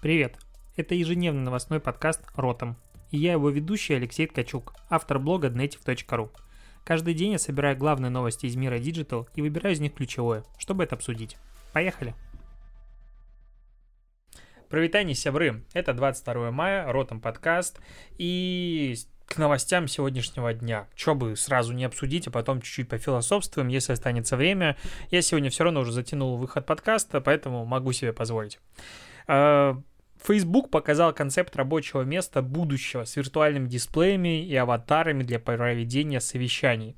Привет! Это ежедневный новостной подкаст «Ротом». И я его ведущий Алексей Ткачук, автор блога dnetiv.ru. Каждый день я собираю главные новости из мира Digital и выбираю из них ключевое, чтобы это обсудить. Поехали! Провитание, сябры! Это 22 мая, Ротом подкаст, и к новостям сегодняшнего дня. Что бы сразу не обсудить, а потом чуть-чуть пофилософствуем, если останется время. Я сегодня все равно уже затянул выход подкаста, поэтому могу себе позволить. Facebook показал концепт рабочего места будущего с виртуальными дисплеями и аватарами для проведения совещаний.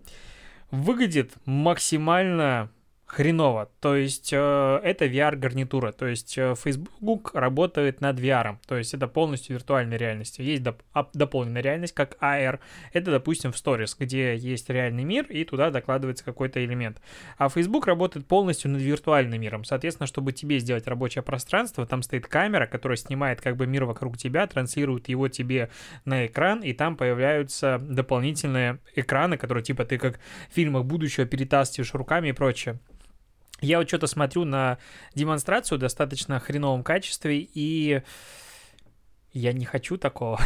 Выглядит максимально хреново. То есть э, это VR-гарнитура. То есть э, Facebook работает над VR. То есть это полностью виртуальная реальность. Есть доп- дополненная реальность, как AR. Это, допустим, в Stories, где есть реальный мир, и туда докладывается какой-то элемент. А Facebook работает полностью над виртуальным миром. Соответственно, чтобы тебе сделать рабочее пространство, там стоит камера, которая снимает как бы мир вокруг тебя, транслирует его тебе на экран, и там появляются дополнительные экраны, которые типа ты как в фильмах будущего перетаскиваешь руками и прочее. Я вот что-то смотрю на демонстрацию в достаточно хреновом качестве, и я не хочу такого.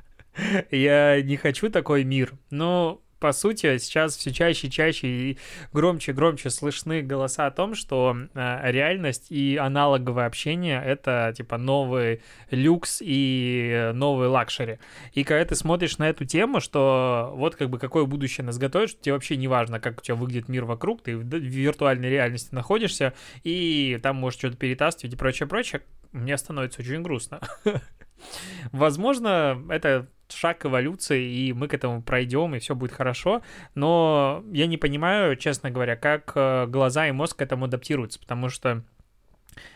я не хочу такой мир. Но по сути, сейчас все чаще и чаще и громче громче слышны голоса о том, что э, реальность и аналоговое общение — это, типа, новый люкс и новый luxury. И когда ты смотришь на эту тему, что вот как бы какое будущее нас готовит, что тебе вообще не важно, как у тебя выглядит мир вокруг, ты в виртуальной реальности находишься, и там можешь что-то перетаскивать и прочее, прочее, мне становится очень грустно. Возможно, это шаг эволюции, и мы к этому пройдем, и все будет хорошо. Но я не понимаю, честно говоря, как э, глаза и мозг к этому адаптируются, потому что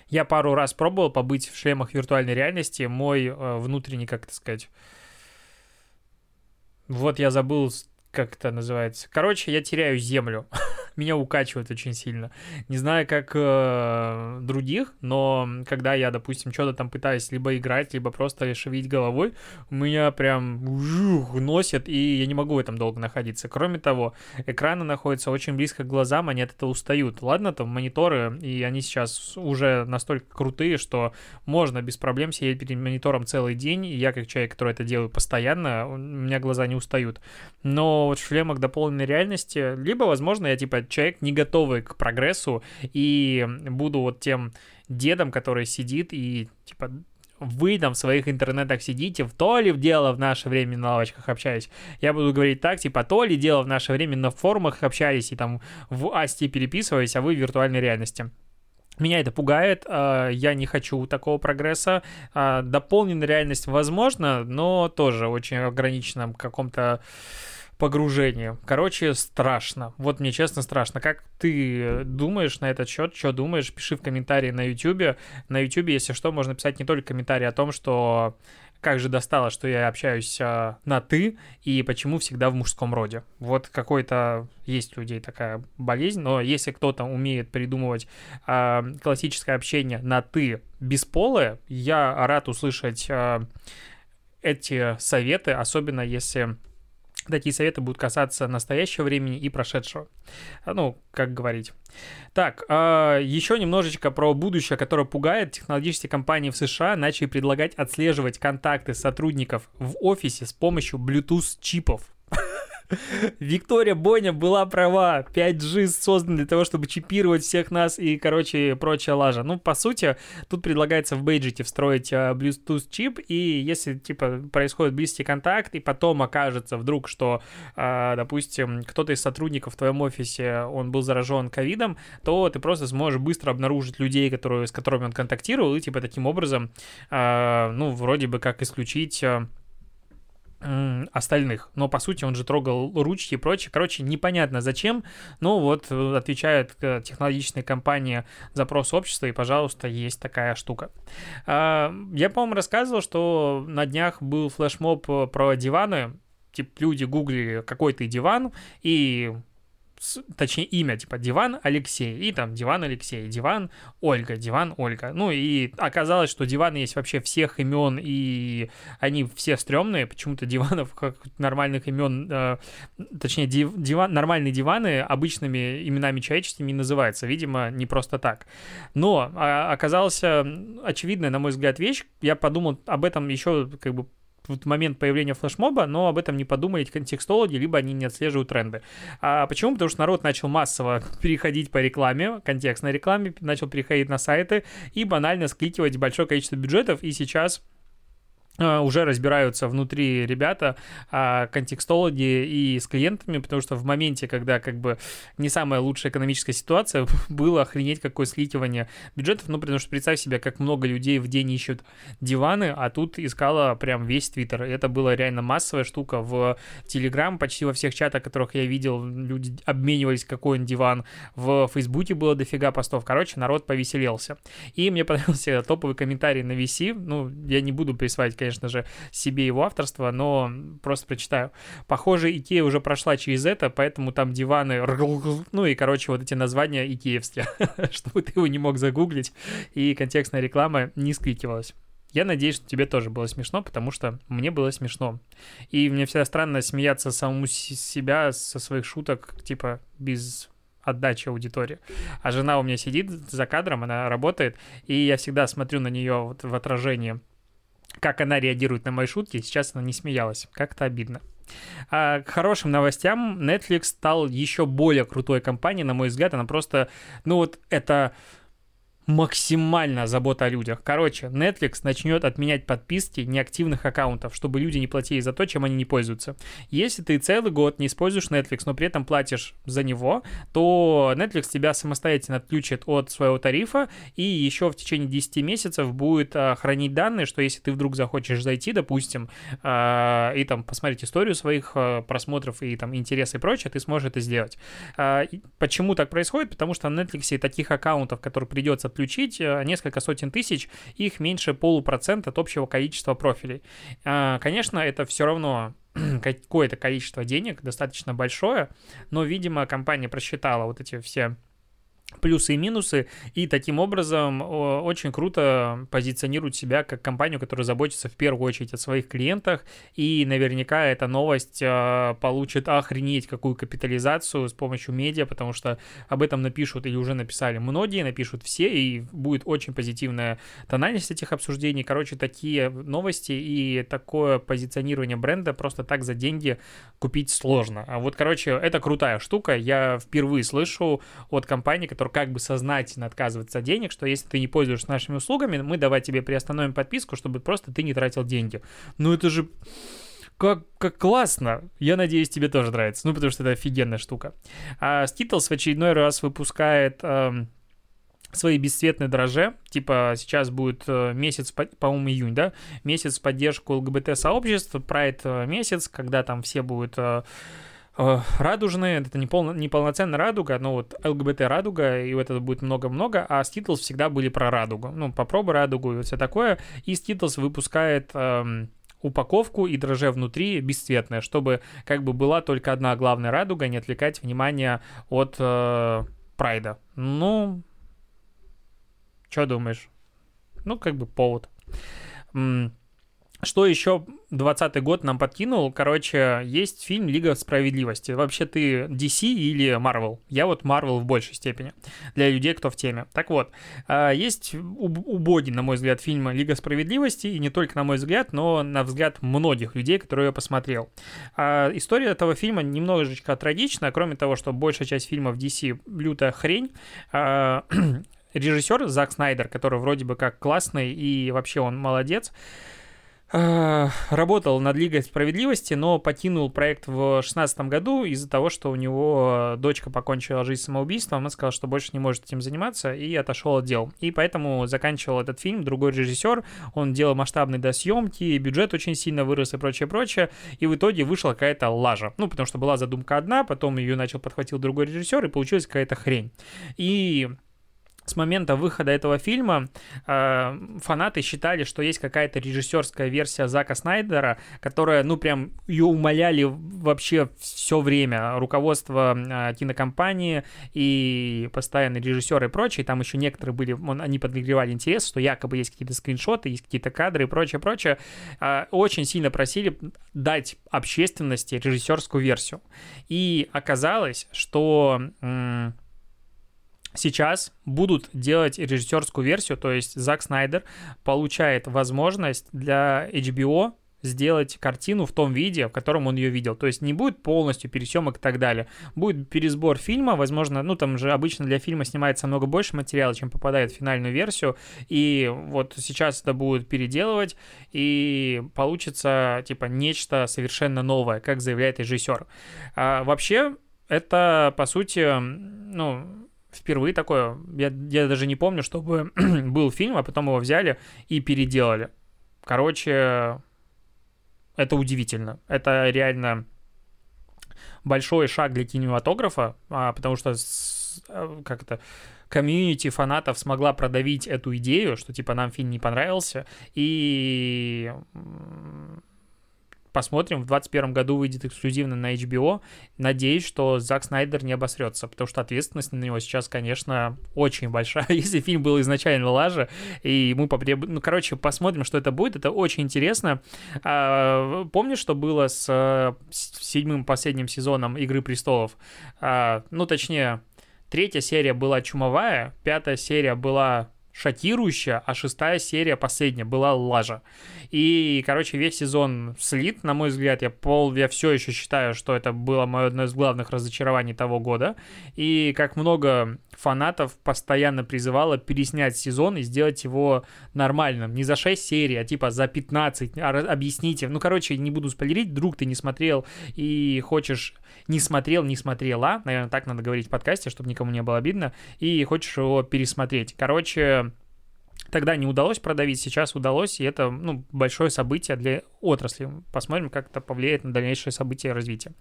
я пару раз пробовал побыть в шлемах виртуальной реальности. Мой э, внутренний, как это сказать... Вот я забыл, как это называется. Короче, я теряю землю. меня укачивает очень сильно. Не знаю, как э, других, но когда я, допустим, что-то там пытаюсь либо играть, либо просто шевелить головой, меня прям жух, носит, и я не могу в этом долго находиться. Кроме того, экраны находятся очень близко к глазам, они от этого устают. Ладно, там мониторы, и они сейчас уже настолько крутые, что можно без проблем сидеть перед монитором целый день, и я как человек, который это делаю постоянно, у меня глаза не устают. Но вот в шлемах дополненной реальности, либо, возможно, я типа человек не готовый к прогрессу, и буду вот тем дедом, который сидит и, типа, вы там в своих интернетах сидите, в то ли в дело в наше время на лавочках общались. Я буду говорить так, типа, то ли дело в наше время на форумах общались и там в Асти переписывались, а вы в виртуальной реальности. Меня это пугает, а, я не хочу такого прогресса. А, дополненная реальность возможно, но тоже очень ограниченном каком-то погружение. Короче, страшно. Вот мне честно страшно. Как ты думаешь на этот счет? Что думаешь? Пиши в комментарии на YouTube. На YouTube, если что, можно писать не только комментарии о том, что как же достало, что я общаюсь э, на ты и почему всегда в мужском роде. Вот какой-то есть у людей такая болезнь, но если кто-то умеет придумывать э, классическое общение на ты бесполое, я рад услышать э, эти советы, особенно если Такие советы будут касаться настоящего времени и прошедшего. Ну, как говорить. Так, э, еще немножечко про будущее, которое пугает. Технологические компании в США начали предлагать отслеживать контакты сотрудников в офисе с помощью Bluetooth-чипов. Виктория Боня была права. 5G создан для того, чтобы чипировать всех нас и, короче, прочая лажа. Ну, по сути, тут предлагается в бейджете встроить uh, Bluetooth чип, и если, типа, происходит близкий контакт, и потом окажется вдруг, что, uh, допустим, кто-то из сотрудников в твоем офисе, он был заражен ковидом, то ты просто сможешь быстро обнаружить людей, которые, с которыми он контактировал, и, типа, таким образом, uh, ну, вроде бы как исключить остальных. Но, по сути, он же трогал ручки и прочее. Короче, непонятно зачем, но вот э, отвечает технологичная компания запрос общества, и, пожалуйста, есть такая штука. А, я, по-моему, рассказывал, что на днях был флешмоб про диваны, типа люди гуглили какой-то диван, и точнее имя, типа Диван Алексей, и там Диван Алексей, Диван Ольга, Диван Ольга. Ну и оказалось, что диваны есть вообще всех имен, и они все стрёмные, почему-то диванов как нормальных имен, э, точнее див, диван, нормальные диваны обычными именами человеческими не называются, видимо, не просто так. Но а, оказалась очевидная, на мой взгляд, вещь, я подумал об этом еще как бы в момент появления флешмоба, но об этом не подумали контекстологи, либо они не отслеживают тренды. А почему? Потому что народ начал массово переходить по рекламе, контекстной рекламе, начал переходить на сайты и банально скликивать большое количество бюджетов, и сейчас уже разбираются внутри ребята, а, контекстологи и с клиентами, потому что в моменте, когда как бы не самая лучшая экономическая ситуация, было охренеть какое сликивание бюджетов, ну, потому что представь себе, как много людей в день ищут диваны, а тут искала прям весь Твиттер. Это была реально массовая штука в Телеграм, почти во всех чатах, которых я видел, люди обменивались, какой он диван. В Фейсбуке было дофига постов. Короче, народ повеселился. И мне понравился топовый комментарий на VC, ну, я не буду присваивать, конечно же, себе его авторство, но просто прочитаю. Похоже, Икея уже прошла через это, поэтому там диваны, ну и, короче, вот эти названия икеевские, чтобы ты его не мог загуглить, и контекстная реклама не скликивалась. Я надеюсь, что тебе тоже было смешно, потому что мне было смешно. И мне всегда странно смеяться самому себя со своих шуток, типа, без отдачи аудитории. А жена у меня сидит за кадром, она работает, и я всегда смотрю на нее вот в отражении как она реагирует на мои шутки, сейчас она не смеялась. Как-то обидно. А к хорошим новостям Netflix стал еще более крутой компанией, на мой взгляд. Она просто, ну вот это максимально забота о людях. Короче, Netflix начнет отменять подписки неактивных аккаунтов, чтобы люди не платили за то, чем они не пользуются. Если ты целый год не используешь Netflix, но при этом платишь за него, то Netflix тебя самостоятельно отключит от своего тарифа и еще в течение 10 месяцев будет а, хранить данные, что если ты вдруг захочешь зайти, допустим, а, и там посмотреть историю своих а, просмотров и там интересы и прочее, ты сможешь это сделать. Почему так происходит? Потому что на Netflix таких аккаунтов, которые придется отключить э, несколько сотен тысяч, их меньше полупроцента от общего количества профилей. А, конечно, это все равно какое-то количество денег, достаточно большое, но, видимо, компания просчитала вот эти все плюсы и минусы, и таким образом очень круто позиционирует себя как компанию, которая заботится в первую очередь о своих клиентах, и наверняка эта новость а, получит охренеть какую капитализацию с помощью медиа, потому что об этом напишут или уже написали многие, напишут все, и будет очень позитивная тональность этих обсуждений. Короче, такие новости и такое позиционирование бренда просто так за деньги купить сложно. А вот, короче, это крутая штука, я впервые слышу от компании, которая как бы сознательно отказывается от денег, что если ты не пользуешься нашими услугами, мы давай тебе приостановим подписку, чтобы просто ты не тратил деньги. Ну это же как, как классно. Я надеюсь, тебе тоже нравится. Ну, потому что это офигенная штука. А Skittles в очередной раз выпускает эм, свои бесцветные дрожжи. Типа сейчас будет э, месяц, по-моему, июнь, да? Месяц в поддержку ЛГБТ-сообществ, Прайд э, месяц, когда там все будут Э, радужные, это не, полно, не полноценная радуга, но вот ЛГБТ радуга, и это будет много-много, а Skittles всегда были про радугу. Ну, попробуй радугу и все такое. И Skittles выпускает эм, упаковку и дрожже внутри бесцветная, чтобы как бы была только одна главная радуга, не отвлекать внимание от э, прайда. Ну, что думаешь? Ну, как бы повод. Что еще 20 год нам подкинул? Короче, есть фильм «Лига справедливости». Вообще ты DC или Marvel? Я вот Marvel в большей степени, для людей, кто в теме. Так вот, а, есть убогий, на мой взгляд, фильм «Лига справедливости», и не только на мой взгляд, но на взгляд многих людей, которые я посмотрел. А, история этого фильма немножечко трагична, кроме того, что большая часть фильмов DC лютая хрень, а, режиссер Зак Снайдер, который вроде бы как классный и вообще он молодец, работал над Лигой справедливости, но покинул проект в 2016 году из-за того, что у него дочка покончила жизнь самоубийством, он сказал, что больше не может этим заниматься, и отошел от дел. И поэтому заканчивал этот фильм другой режиссер, он делал масштабные досъемки, бюджет очень сильно вырос и прочее, прочее, и в итоге вышла какая-то лажа. Ну, потому что была задумка одна, потом ее начал подхватил другой режиссер, и получилась какая-то хрень. И с момента выхода этого фильма э, фанаты считали, что есть какая-то режиссерская версия Зака Снайдера, которая, ну, прям ее умоляли вообще все время. Руководство э, кинокомпании и постоянные режиссеры и прочие. Там еще некоторые были, он, они подогревали интерес, что якобы есть какие-то скриншоты, есть какие-то кадры и прочее, прочее. Э, очень сильно просили дать общественности режиссерскую версию. И оказалось, что... М- сейчас будут делать режиссерскую версию, то есть Зак Снайдер получает возможность для HBO сделать картину в том виде, в котором он ее видел. То есть не будет полностью пересъемок и так далее. Будет пересбор фильма, возможно, ну там же обычно для фильма снимается много больше материала, чем попадает в финальную версию. И вот сейчас это будут переделывать, и получится типа нечто совершенно новое, как заявляет режиссер. А, вообще, это, по сути, ну, впервые такое. Я, я даже не помню, чтобы был фильм, а потом его взяли и переделали. Короче, это удивительно. Это реально большой шаг для кинематографа, а, потому что э, как это комьюнити фанатов смогла продавить эту идею, что типа нам фильм не понравился, и посмотрим. В 2021 году выйдет эксклюзивно на HBO. Надеюсь, что Зак Снайдер не обосрется, потому что ответственность на него сейчас, конечно, очень большая. Если фильм был изначально лажа, и мы потребуем... Ну, короче, посмотрим, что это будет. Это очень интересно. А, помнишь, что было с, с седьмым последним сезоном «Игры престолов»? А, ну, точнее, третья серия была чумовая, пятая серия была шокирующая, а шестая серия, последняя, была лажа. И, короче, весь сезон слит, на мой взгляд, я пол, я все еще считаю, что это было мое одно из главных разочарований того года. И как много фанатов постоянно призывало переснять сезон и сделать его нормальным. Не за 6 серий, а типа за 15. А, объясните. Ну, короче, не буду спойлерить, вдруг ты не смотрел и хочешь... Не смотрел, не смотрела. Наверное, так надо говорить в подкасте, чтобы никому не было обидно. И хочешь его пересмотреть. Короче, Тогда не удалось продавить, сейчас удалось, и это ну, большое событие для отрасли. Посмотрим, как это повлияет на дальнейшее событие развития.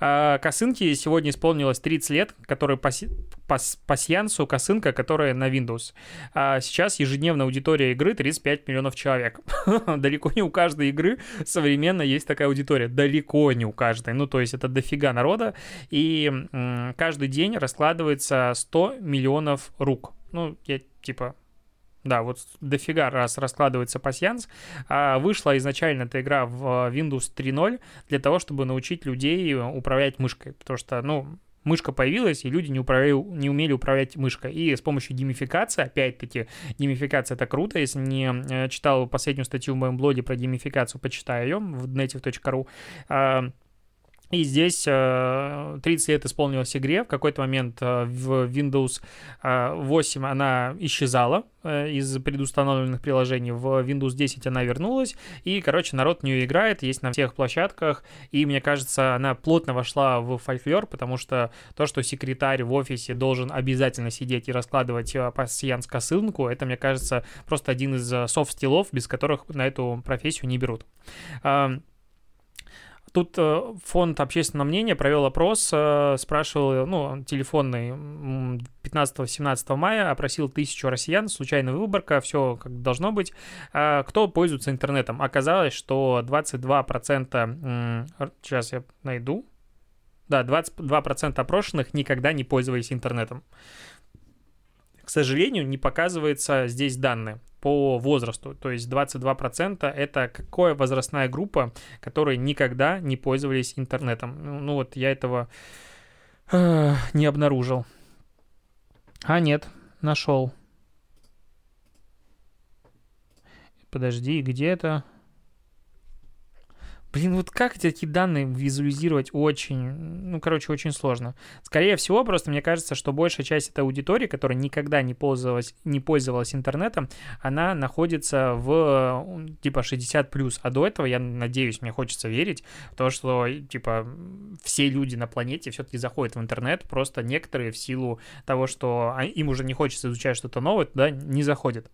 А, косынки сегодня исполнилось 30 лет, которые паси... пас... пасьянсу косынка, которая на Windows. А сейчас ежедневная аудитория игры 35 миллионов человек. Далеко не у каждой игры современно есть такая аудитория. Далеко не у каждой. Ну, то есть это дофига народа. И каждый день раскладывается 100 миллионов рук. Ну, я типа да, вот дофига раз раскладывается пасьянс. А вышла изначально эта игра в Windows 3.0 для того, чтобы научить людей управлять мышкой. Потому что, ну, мышка появилась, и люди не, управляли, не умели управлять мышкой. И с помощью геймификации, опять-таки, геймификация это круто. Если не э, читал последнюю статью в моем блоге про геймификацию, почитаю ее в native.ru и здесь 30 э, лет исполнилось игре. В какой-то момент э, в Windows 8 э, она исчезала из предустановленных приложений. В Windows 10 она вернулась. И, короче, народ в нее играет, есть на всех площадках. И, мне кажется, она плотно вошла в фольклор, потому что то, что секретарь в офисе должен обязательно сидеть и раскладывать пассианс косынку, это, мне кажется, просто один из софт-стилов, без которых на эту профессию не берут. Тут э, фонд общественного мнения провел опрос, э, спрашивал, ну, телефонный 15-17 мая, опросил тысячу россиян, случайная выборка, все как должно быть. А кто пользуется интернетом? Оказалось, что 22%, сейчас я найду, да, 22% опрошенных никогда не пользовались интернетом. К сожалению, не показывается здесь данные по возрасту. То есть 22% это какая возрастная группа, которые никогда не пользовались интернетом. Ну, ну вот я этого э, не обнаружил. А нет, нашел. Подожди, где это? Блин, вот как эти такие данные визуализировать очень, ну, короче, очень сложно. Скорее всего, просто мне кажется, что большая часть этой аудитории, которая никогда не пользовалась, не пользовалась интернетом, она находится в, типа, 60+. плюс. А до этого, я надеюсь, мне хочется верить в то, что, типа, все люди на планете все-таки заходят в интернет, просто некоторые в силу того, что им уже не хочется изучать что-то новое, туда не заходят.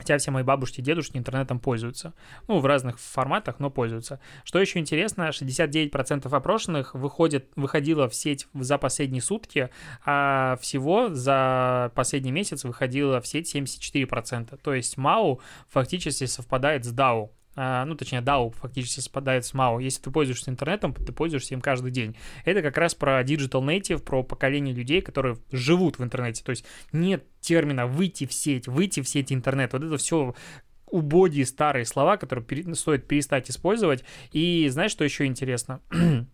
Хотя все мои бабушки и дедушки интернетом пользуются. Ну, в разных форматах, но пользуются. Что еще интересно, 69% опрошенных выходит, выходило в сеть за последние сутки, а всего за последний месяц выходило в сеть 74%. То есть МАУ фактически совпадает с DAO. А, ну, точнее, DAO фактически совпадает с MAO. Если ты пользуешься интернетом, ты пользуешься им каждый день. Это как раз про digital native, про поколение людей, которые живут в интернете. То есть нет термина «выйти в сеть», «выйти в сеть интернет». Вот это все убогие старые слова, которые пере... стоит перестать использовать. И знаешь, что еще интересно?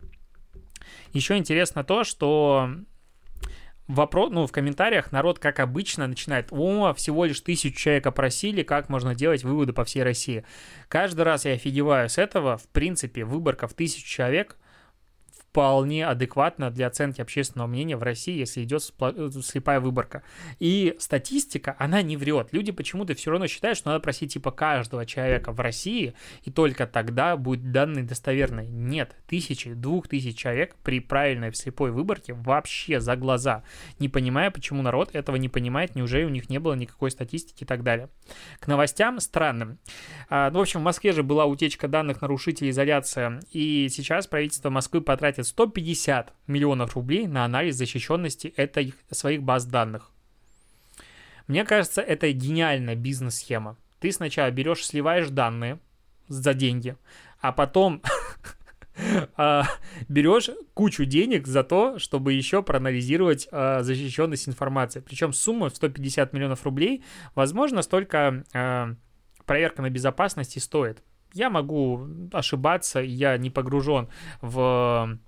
еще интересно то, что вопрос, ну, в комментариях народ, как обычно, начинает, о, всего лишь тысячу человек опросили, как можно делать выводы по всей России. Каждый раз я офигеваю с этого, в принципе, выборка в тысячу человек вполне адекватно для оценки общественного мнения в России, если идет э, слепая выборка. И статистика, она не врет. Люди почему-то все равно считают, что надо просить типа каждого человека в России, и только тогда будет данные достоверные. Нет, тысячи, двух тысяч человек при правильной слепой выборке вообще за глаза, не понимая, почему народ этого не понимает, неужели у них не было никакой статистики и так далее. К новостям странным. А, ну, в общем, в Москве же была утечка данных нарушителей изоляция, и сейчас правительство Москвы потратит 150 миллионов рублей на анализ защищенности этой, своих баз данных. Мне кажется, это гениальная бизнес-схема. Ты сначала берешь, сливаешь данные за деньги, а потом а, берешь кучу денег за то, чтобы еще проанализировать а, защищенность информации. Причем сумма в 150 миллионов рублей, возможно, столько а, проверка на безопасности стоит. Я могу ошибаться, я не погружен в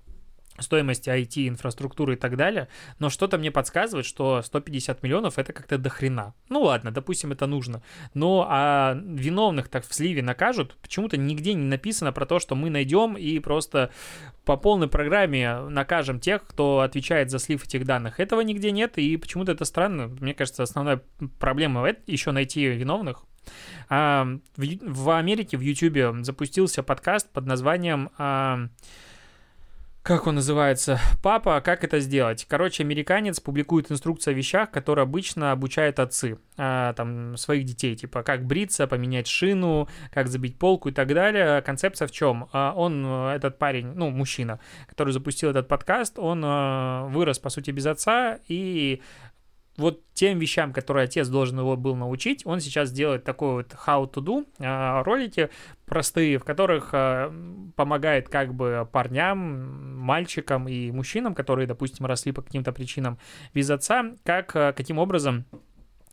стоимости IT-инфраструктуры и так далее, но что-то мне подсказывает, что 150 миллионов это как-то дохрена. Ну ладно, допустим, это нужно. Но а виновных так в сливе накажут, почему-то нигде не написано про то, что мы найдем и просто по полной программе накажем тех, кто отвечает за слив этих данных. Этого нигде нет, и почему-то это странно. Мне кажется, основная проблема это еще найти виновных. А, в, в Америке в YouTube запустился подкаст под названием а, как он называется? Папа, как это сделать? Короче, американец публикует инструкцию о вещах, которые обычно обучают отцы, а, там, своих детей, типа, как бриться, поменять шину, как забить полку и так далее. Концепция в чем? А, он, этот парень, ну, мужчина, который запустил этот подкаст, он а, вырос, по сути, без отца и вот тем вещам, которые отец должен его был научить, он сейчас делает такой вот how to do а, ролики простые, в которых а, помогает как бы парням, мальчикам и мужчинам, которые, допустим, росли по каким-то причинам без отца, как, а, каким образом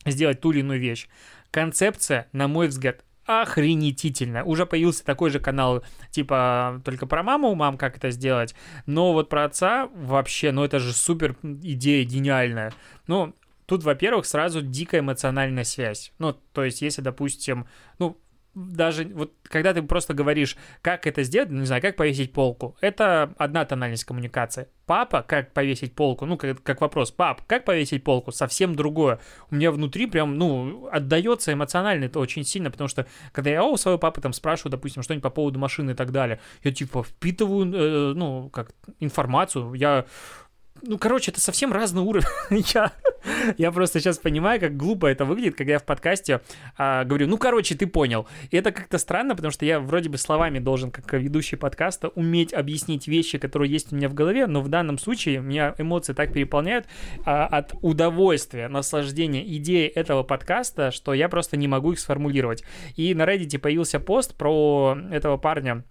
сделать ту или иную вещь. Концепция, на мой взгляд, охренетительно. Уже появился такой же канал, типа, только про маму, мам, как это сделать. Но вот про отца вообще, ну это же супер идея гениальная. Ну, Тут, во-первых, сразу дикая эмоциональная связь. Ну, то есть, если, допустим, ну, даже вот когда ты просто говоришь, как это сделать, ну, не знаю, как повесить полку, это одна тональность коммуникации. Папа, как повесить полку, ну, как, как вопрос, пап, как повесить полку, совсем другое. У меня внутри прям, ну, отдается эмоционально это очень сильно, потому что когда я у своего папы там спрашиваю, допустим, что-нибудь по поводу машины и так далее, я типа впитываю, э, ну, как информацию, я ну, короче, это совсем разный уровень. я, я просто сейчас понимаю, как глупо это выглядит, когда я в подкасте а, говорю, ну, короче, ты понял. И это как-то странно, потому что я вроде бы словами должен, как ведущий подкаста, уметь объяснить вещи, которые есть у меня в голове, но в данном случае меня эмоции так переполняют а, от удовольствия, наслаждения идеи этого подкаста, что я просто не могу их сформулировать. И на Reddit появился пост про этого парня,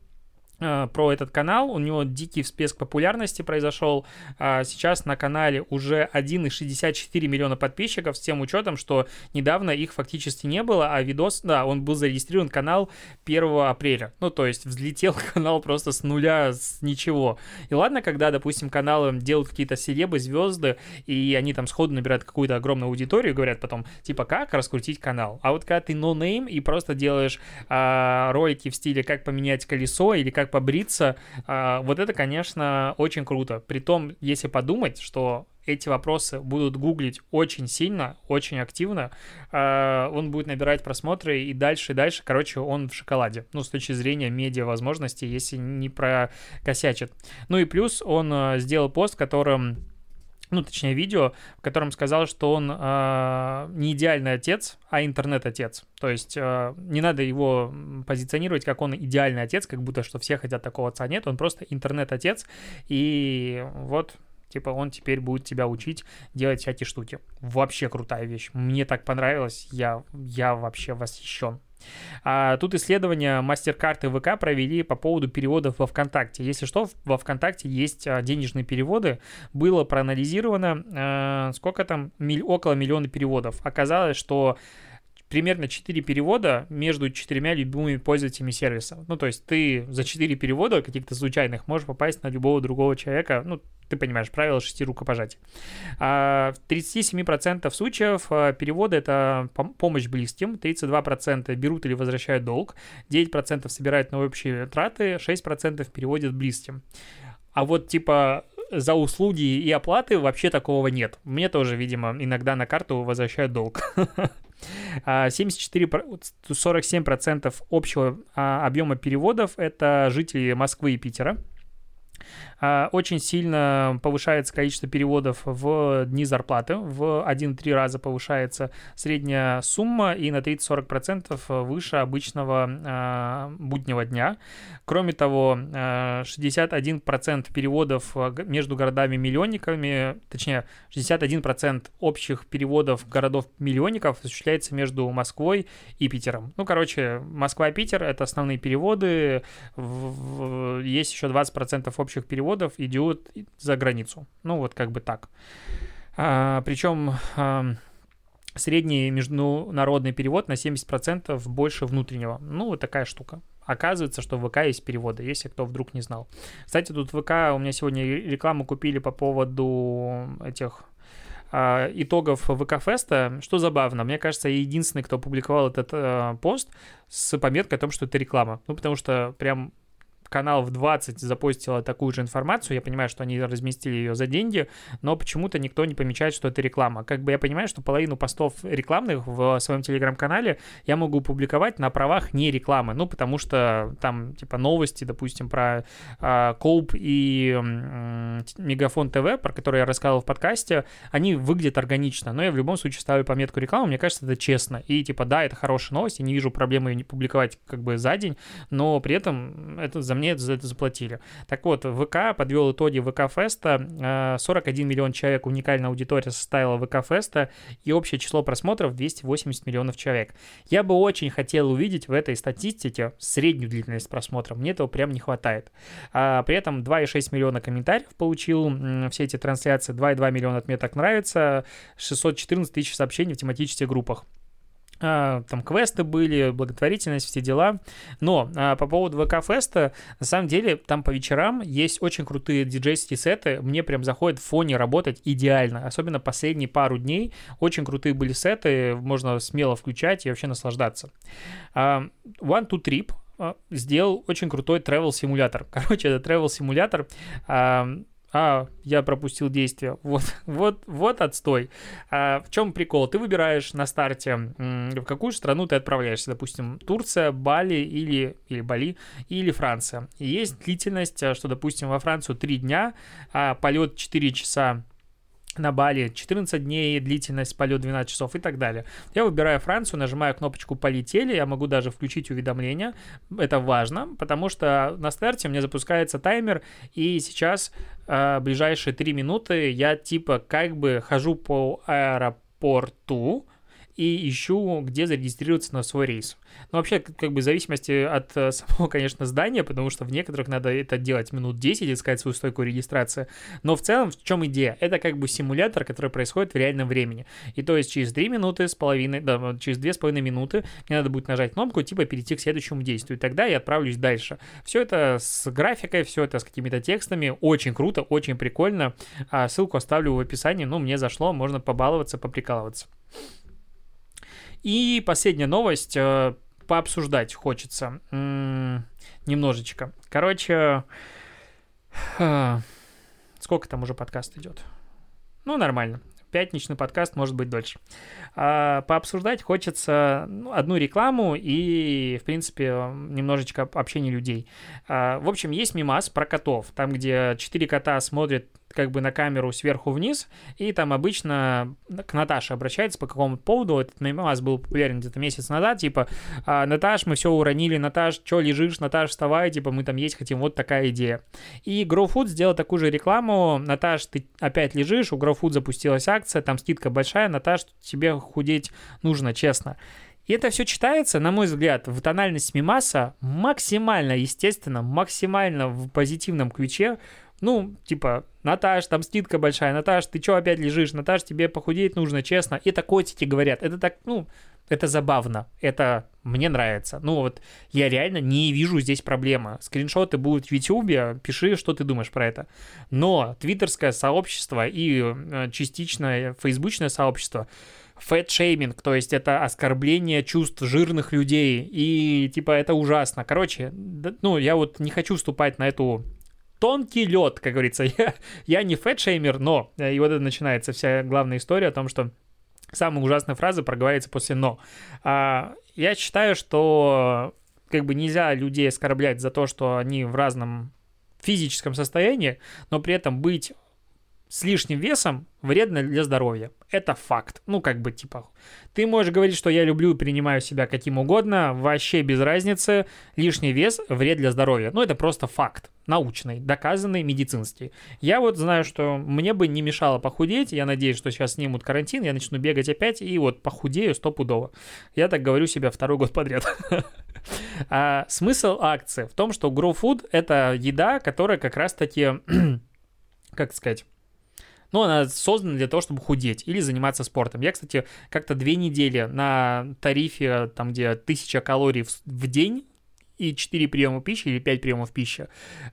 про этот канал. У него дикий всплеск популярности произошел. А сейчас на канале уже 1,64 миллиона подписчиков с тем учетом, что недавно их фактически не было, а видос, да, он был зарегистрирован канал 1 апреля. Ну, то есть взлетел канал просто с нуля, с ничего. И ладно, когда, допустим, каналы делают какие-то селебы, звезды, и они там сходу набирают какую-то огромную аудиторию, говорят потом, типа, как раскрутить канал. А вот когда ты no-name и просто делаешь а, ролики в стиле, как поменять колесо или как как побриться, а, вот это, конечно, очень круто. Притом, если подумать, что эти вопросы будут гуглить очень сильно, очень активно, а, он будет набирать просмотры и дальше, и дальше, короче, он в шоколаде, ну, с точки зрения медиа возможностей, если не прокосячит. Ну и плюс он а, сделал пост, в котором ну, точнее, видео, в котором сказал, что он э, не идеальный отец, а интернет-отец. То есть э, не надо его позиционировать, как он идеальный отец, как будто что все хотят такого отца. Нет, он просто интернет-отец, и вот Типа он теперь будет тебя учить делать всякие штуки. Вообще крутая вещь. Мне так понравилось. Я, я вообще восхищен. А тут исследования мастер-карты ВК провели по поводу переводов во ВКонтакте. Если что, во ВКонтакте есть а, денежные переводы. Было проанализировано, э, сколько там, около миллиона переводов. Оказалось, что примерно 4 перевода между четырьмя любимыми пользователями сервиса. Ну, то есть ты за 4 перевода каких-то случайных можешь попасть на любого другого человека, ну, ты понимаешь, правило шести рукопожатий. А в 37% случаев а, переводы — это помощь близким, 32% берут или возвращают долг, 9% собирают на общие траты, 6% переводят близким. А вот типа за услуги и оплаты вообще такого нет. Мне тоже, видимо, иногда на карту возвращают долг. 74, 47% общего а, объема переводов — это жители Москвы и Питера. А, очень сильно повышается количество переводов в дни зарплаты, в 1-3 раза повышается средняя сумма и на 30-40% выше обычного а, буднего дня. Кроме того, 61% переводов между городами-миллионниками, точнее, 61% общих переводов городов-миллионников осуществляется между Москвой и Питером. Ну, короче, Москва-Питер — это основные переводы, есть еще 20% общих переводов идет за границу. Ну, вот как бы так. А, причем а, средний международный перевод на 70% больше внутреннего. Ну, вот такая штука. Оказывается, что в ВК есть переводы, если кто вдруг не знал. Кстати, тут в ВК у меня сегодня рекламу купили по поводу этих а, итогов ВК-феста, что забавно, мне кажется, я единственный, кто опубликовал этот э, пост с пометкой о том, что это реклама. Ну, потому что прям канал в 20 запостила такую же информацию, я понимаю, что они разместили ее за деньги, но почему-то никто не помечает, что это реклама. Как бы я понимаю, что половину постов рекламных в своем телеграм-канале я могу публиковать на правах не рекламы, ну, потому что там, типа, новости, допустим, про э, и э, Мегафон ТВ, про которые я рассказывал в подкасте, они выглядят органично, но я в любом случае ставлю пометку рекламы, мне кажется, это честно. И, типа, да, это хорошая новость, я не вижу проблемы ее не публиковать как бы за день, но при этом это за мне за это заплатили. Так вот, ВК подвел итоги ВК-феста. 41 миллион человек уникальная аудитория составила ВК-феста, и общее число просмотров 280 миллионов человек. Я бы очень хотел увидеть в этой статистике среднюю длительность просмотра. Мне этого прям не хватает. А, при этом 2,6 миллиона комментариев получил все эти трансляции, 2,2 миллиона от мне так нравится, 614 тысяч сообщений в тематических группах. А, там квесты были, благотворительность, все дела. Но а, по поводу ВК-феста, на самом деле, там по вечерам есть очень крутые диджейские сеты. Мне прям заходит в фоне работать идеально. Особенно последние пару дней. Очень крутые были сеты, можно смело включать и вообще наслаждаться. А, One to Trip а, сделал очень крутой travel симулятор. Короче, это travel симулятор а, я пропустил действие, вот, вот, вот отстой. А, в чем прикол? Ты выбираешь на старте, в какую страну ты отправляешься, допустим, Турция, Бали или, или Бали, или Франция. И есть длительность, а, что, допустим, во Францию 3 дня, а полет 4 часа на Бали 14 дней, длительность полет 12 часов и так далее. Я выбираю Францию, нажимаю кнопочку «Полетели», я могу даже включить уведомления, это важно, потому что на старте у меня запускается таймер, и сейчас э, ближайшие 3 минуты я типа как бы хожу по аэропорту, и ищу, где зарегистрироваться на свой рейс. Но вообще, как бы в зависимости от э, самого, конечно, здания, потому что в некоторых надо это делать минут 10, искать свою стойку регистрации. Но в целом, в чем идея? Это как бы симулятор, который происходит в реальном времени. И то есть через 3 минуты с половиной, да, через 2,5 минуты мне надо будет нажать кнопку, типа перейти к следующему действию. И тогда я отправлюсь дальше. Все это с графикой, все это с какими-то текстами. Очень круто, очень прикольно. А ссылку оставлю в описании. Ну, мне зашло, можно побаловаться, поприкалываться. И последняя новость, э, пообсуждать хочется немножечко. Короче, э, сколько там уже подкаст идет? Ну, нормально. Пятничный подкаст может быть дольше. А, пообсуждать хочется ну, одну рекламу и, в принципе, немножечко общения людей. А, в общем, есть мимас про котов, там, где четыре кота смотрят как бы на камеру сверху вниз, и там обычно к Наташе обращается по какому-то поводу. Этот мемас был популярен где-то месяц назад, типа, «А, Наташ, мы все уронили, Наташ, что лежишь, Наташ, вставай, типа, мы там есть хотим, вот такая идея. И GrowFood сделал такую же рекламу, Наташ, ты опять лежишь, у GrowFood запустилась акция, там скидка большая, Наташ, тебе худеть нужно, честно. И это все читается, на мой взгляд, в тональность мимаса максимально естественно, максимально в позитивном ключе. Ну, типа, Наташ, там скидка большая, Наташ, ты что опять лежишь, Наташ, тебе похудеть нужно, честно. Это котики говорят, это так, ну, это забавно, это мне нравится. Ну вот, я реально не вижу здесь проблемы. Скриншоты будут в Ютубе, пиши, что ты думаешь про это. Но твиттерское сообщество и э, частично фейсбучное сообщество fat-shaming, то есть это оскорбление чувств жирных людей, и типа это ужасно. Короче, ну я вот не хочу вступать на эту тонкий лед, как говорится. Я, я не fat-shamer, но э, и вот это начинается вся главная история о том, что самая ужасная фраза проговаривается после «но». А, я считаю, что как бы нельзя людей оскорблять за то, что они в разном физическом состоянии, но при этом быть с лишним весом вредно для здоровья. Это факт. Ну, как бы, типа, ты можешь говорить, что я люблю и принимаю себя каким угодно, вообще без разницы, лишний вес вред для здоровья. Ну, это просто факт, научный, доказанный, медицинский. Я вот знаю, что мне бы не мешало похудеть, я надеюсь, что сейчас снимут карантин, я начну бегать опять, и вот похудею стопудово. Я так говорю себе второй год подряд. А смысл акции в том, что Grow Food — это еда, которая как раз-таки, как сказать, ну, она создана для того, чтобы худеть или заниматься спортом. Я, кстати, как-то две недели на тарифе, там, где 1000 калорий в день, и 4 приема пищи или 5 приемов пищи,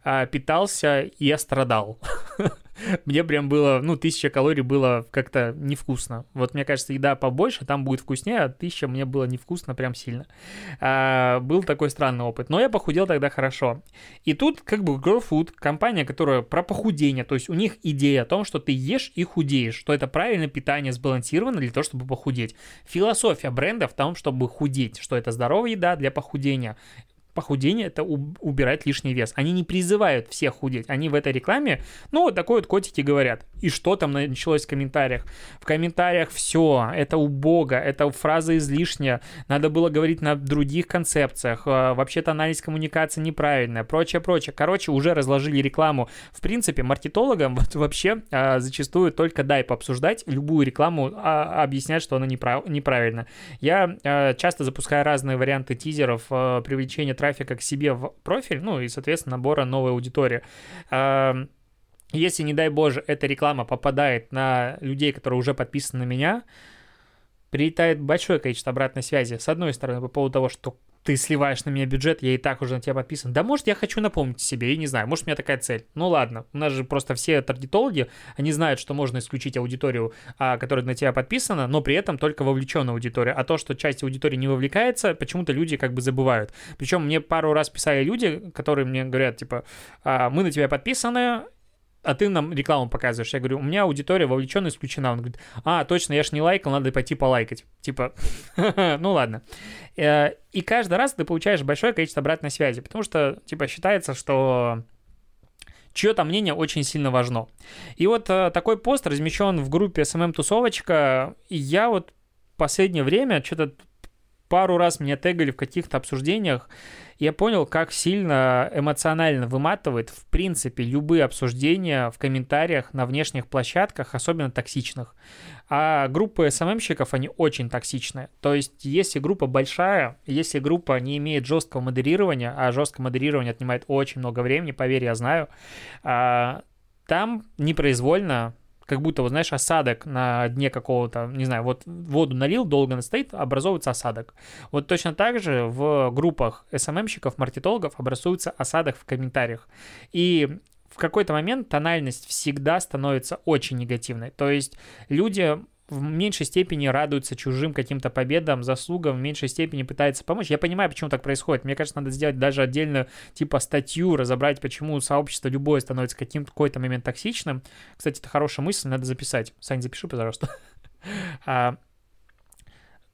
а, питался и я страдал. мне прям было, ну, тысяча калорий было как-то невкусно. Вот мне кажется, еда побольше, там будет вкуснее, а тысяча мне было невкусно прям сильно. А, был такой странный опыт. Но я похудел тогда хорошо. И тут как бы Girl Food, компания, которая про похудение, то есть у них идея о том, что ты ешь и худеешь, что это правильное питание сбалансировано для того, чтобы похудеть. Философия бренда в том, чтобы худеть, что это здоровая еда для похудения похудение это убирать лишний вес. Они не призывают всех худеть. Они в этой рекламе, ну, вот такой вот котики говорят. И что там началось в комментариях? В комментариях все, это убого, это фраза излишняя, надо было говорить на других концепциях, а, вообще-то анализ коммуникации неправильная, прочее, прочее. Короче, уже разложили рекламу. В принципе, маркетологам вот вообще а, зачастую только дай пообсуждать, любую рекламу а, объяснять, что она неправ- неправильна. Я а, часто запускаю разные варианты тизеров а, привлечения трафика к себе в профиль, ну и, соответственно, набора новой аудитории. Если, не дай боже, эта реклама попадает на людей, которые уже подписаны на меня, прилетает большое количество обратной связи. С одной стороны, по поводу того, что ты сливаешь на меня бюджет, я и так уже на тебя подписан. Да может, я хочу напомнить себе, я не знаю, может, у меня такая цель. Ну ладно, у нас же просто все таргетологи, они знают, что можно исключить аудиторию, а, которая на тебя подписана, но при этом только вовлеченная аудитория. А то, что часть аудитории не вовлекается, почему-то люди как бы забывают. Причем мне пару раз писали люди, которые мне говорят, типа, а, мы на тебя подписаны, а ты нам рекламу показываешь. Я говорю, у меня аудитория вовлечена исключена. Он говорит, а, точно, я ж не лайкал, надо пойти полайкать. Типа, ну ладно. Э, и каждый раз ты получаешь большое количество обратной связи, потому что, типа, считается, что чье-то мнение очень сильно важно. И вот э, такой пост размещен в группе SMM Тусовочка, и я вот последнее время что-то пару раз меня тегали в каких-то обсуждениях, я понял, как сильно эмоционально выматывает, в принципе, любые обсуждения в комментариях на внешних площадках, особенно токсичных. А группы СММщиков, они очень токсичные. То есть, если группа большая, если группа не имеет жесткого модерирования, а жесткое модерирование отнимает очень много времени, поверь, я знаю, а, там непроизвольно как будто, вот знаешь, осадок на дне какого-то, не знаю, вот воду налил, долго стоит, образовывается осадок. Вот точно так же в группах СММщиков, маркетологов образуется осадок в комментариях. И в какой-то момент тональность всегда становится очень негативной. То есть люди в меньшей степени радуется чужим каким-то победам, заслугам, в меньшей степени пытается помочь. Я понимаю, почему так происходит. Мне кажется, надо сделать даже отдельно типа статью, разобрать, почему сообщество любое становится каким-то какой-то момент токсичным. Кстати, это хорошая мысль, надо записать. Сань, запиши, пожалуйста. А,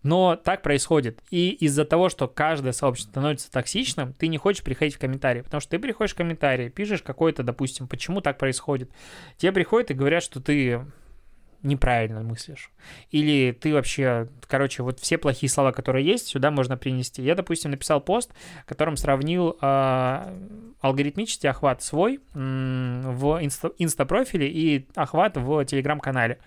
Но так происходит. И из-за того, что каждое сообщество становится токсичным, ты не хочешь приходить в комментарии. Потому что ты приходишь в комментарии, пишешь какой-то, допустим, почему так происходит. Тебе приходят и говорят, что ты неправильно мыслишь. Или ты вообще, короче, вот все плохие слова, которые есть, сюда можно принести. Я, допустим, написал пост, в котором сравнил э, алгоритмический охват свой в инста- инстапрофиле и охват в телеграм-канале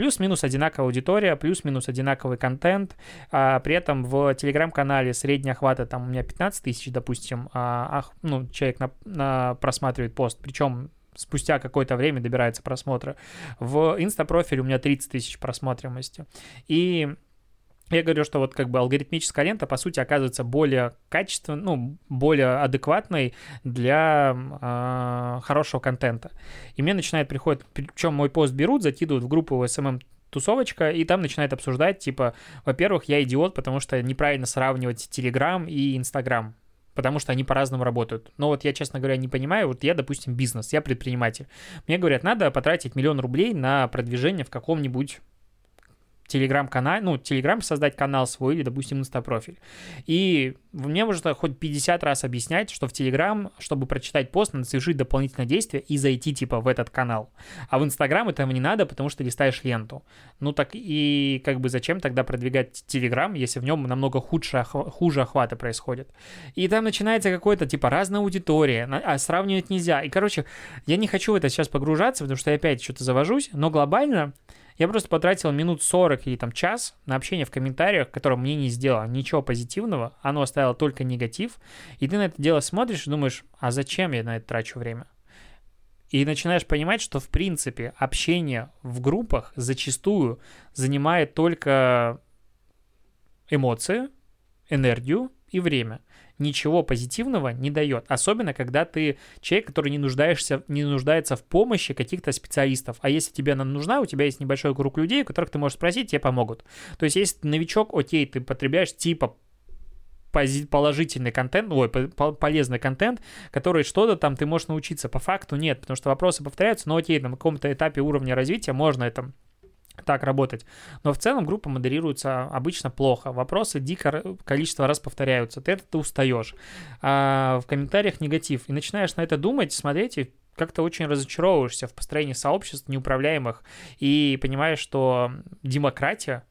плюс-минус одинаковая аудитория, плюс-минус одинаковый контент. А, при этом в телеграм-канале средний охвата там у меня 15 тысяч, допустим, а, ну, человек на, на просматривает пост, причем спустя какое-то время добирается просмотра. В инста-профиле у меня 30 тысяч просмотримости. И я говорю, что вот как бы алгоритмическая лента, по сути, оказывается более качественной, ну, более адекватной для э, хорошего контента. И мне начинает приходить, причем мой пост берут, закидывают в группу SMM тусовочка, и там начинает обсуждать, типа, во-первых, я идиот, потому что неправильно сравнивать Телеграм и Инстаграм потому что они по-разному работают. Но вот я, честно говоря, не понимаю, вот я, допустим, бизнес, я предприниматель. Мне говорят, надо потратить миллион рублей на продвижение в каком-нибудь телеграм-канал, ну, телеграм создать канал свой или, допустим, инстапрофиль. И мне можно хоть 50 раз объяснять, что в телеграм, чтобы прочитать пост, надо совершить дополнительное действие и зайти, типа, в этот канал. А в инстаграм этого не надо, потому что листаешь ленту. Ну, так и как бы зачем тогда продвигать телеграм, если в нем намного худше, хуже охваты происходят. И там начинается какой-то, типа, разная аудитория, а сравнивать нельзя. И, короче, я не хочу в это сейчас погружаться, потому что я опять что-то завожусь, но глобально я просто потратил минут 40 или там час на общение в комментариях, которое мне не сделало ничего позитивного, оно оставило только негатив, и ты на это дело смотришь и думаешь, а зачем я на это трачу время? И начинаешь понимать, что в принципе общение в группах зачастую занимает только эмоции, энергию и время ничего позитивного не дает. Особенно, когда ты человек, который не, нуждаешься, не нуждается в помощи каких-то специалистов. А если тебе она нужна, у тебя есть небольшой круг людей, у которых ты можешь спросить, тебе помогут. То есть, если ты новичок, окей, ты потребляешь типа положительный контент, ой, полезный контент, который что-то там ты можешь научиться. По факту нет, потому что вопросы повторяются, но окей, на каком-то этапе уровня развития можно это так работать. Но в целом группа модерируется обычно плохо. Вопросы дико количество раз повторяются. Ты это устаешь. А в комментариях негатив. И начинаешь на это думать, смотреть, и как-то очень разочаровываешься в построении сообществ неуправляемых и понимаешь, что демократия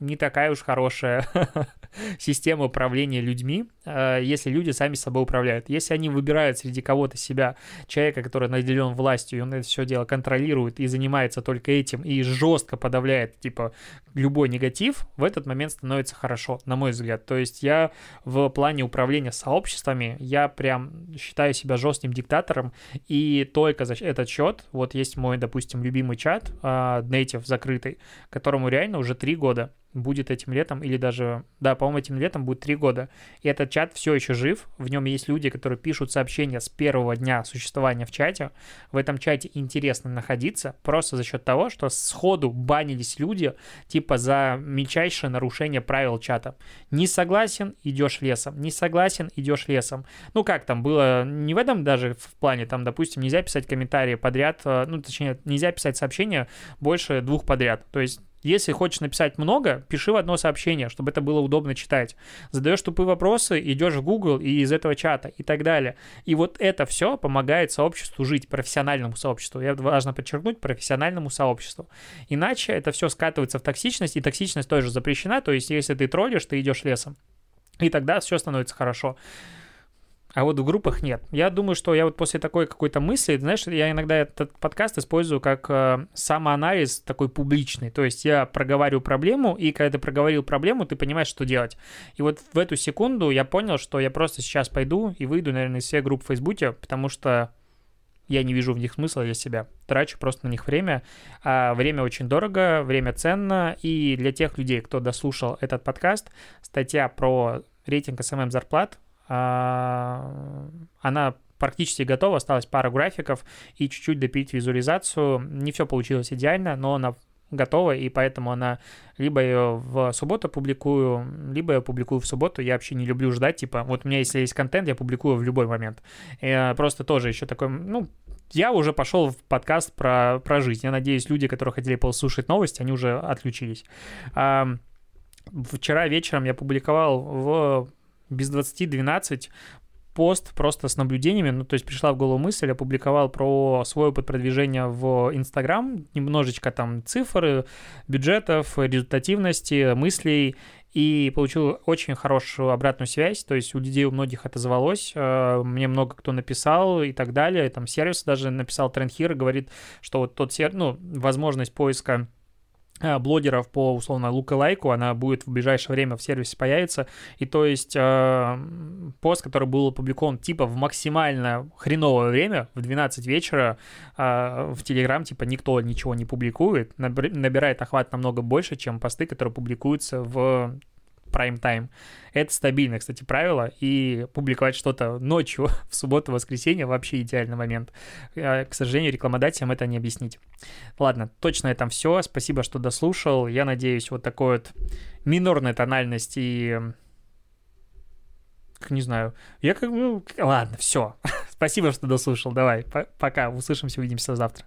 не такая уж хорошая система управления людьми, э, если люди сами собой управляют. Если они выбирают среди кого-то себя, человека, который наделен властью, и он это все дело контролирует и занимается только этим, и жестко подавляет, типа, любой негатив, в этот момент становится хорошо, на мой взгляд. То есть я в плане управления сообществами, я прям считаю себя жестким диктатором, и только за этот счет, вот есть мой, допустим, любимый чат, uh, Native закрытый, которому реально уже три года будет этим летом, или даже, да, по-моему, этим летом будет три года. И этот чат все еще жив, в нем есть люди, которые пишут сообщения с первого дня существования в чате. В этом чате интересно находиться, просто за счет того, что сходу банились люди, типа за мельчайшее нарушение правил чата. Не согласен, идешь лесом, не согласен, идешь лесом. Ну как там было, не в этом даже в плане, там, допустим, нельзя писать комментарии подряд, э, ну, точнее, нельзя писать сообщения больше двух подряд. То есть если хочешь написать много, пиши в одно сообщение, чтобы это было удобно читать. Задаешь тупые вопросы, идешь в Google и из этого чата и так далее. И вот это все помогает сообществу жить, профессиональному сообществу. Я важно подчеркнуть, профессиональному сообществу. Иначе это все скатывается в токсичность, и токсичность тоже запрещена. То есть, если ты троллишь, ты идешь лесом. И тогда все становится хорошо. А вот в группах нет. Я думаю, что я вот после такой какой-то мысли, знаешь, я иногда этот подкаст использую как э, самоанализ такой публичный. То есть я проговариваю проблему, и когда ты проговорил проблему, ты понимаешь, что делать. И вот в эту секунду я понял, что я просто сейчас пойду и выйду, наверное, из всех групп в Фейсбуке, потому что я не вижу в них смысла для себя. Трачу просто на них время. А время очень дорого, время ценно. И для тех людей, кто дослушал этот подкаст, статья про рейтинг SMM зарплат она практически готова, осталось пара графиков и чуть-чуть допилить визуализацию. Не все получилось идеально, но она готова, и поэтому она либо ее в субботу публикую, либо я публикую в субботу. Я вообще не люблю ждать, типа, вот у меня если есть контент, я публикую в любой момент. И просто тоже еще такой, ну, я уже пошел в подкаст про, про жизнь. Я надеюсь, люди, которые хотели послушать новости, они уже отключились. вчера вечером я публиковал в без 20 12 пост просто с наблюдениями, ну, то есть пришла в голову мысль, опубликовал про свой опыт продвижения в Инстаграм, немножечко там цифры, бюджетов, результативности, мыслей, и получил очень хорошую обратную связь, то есть у людей у многих отозвалось, э, мне много кто написал и так далее, там сервис даже написал Трендхир, говорит, что вот тот сервис, ну, возможность поиска блогеров по, условно, лайку, она будет в ближайшее время в сервисе появиться. И то есть э, пост, который был опубликован типа в максимально хреновое время, в 12 вечера, э, в Телеграм типа никто ничего не публикует, набирает охват намного больше, чем посты, которые публикуются в прайм-тайм. Это стабильное, кстати, правило, и публиковать что-то ночью в субботу-воскресенье вообще идеальный момент. К сожалению, рекламодателям это не объяснить. Ладно, точно это все. Спасибо, что дослушал. Я надеюсь, вот такой вот минорной тональность и не знаю. Я как бы... Ну, ладно, все. Спасибо, что дослушал. Давай, пока. Услышимся, увидимся завтра.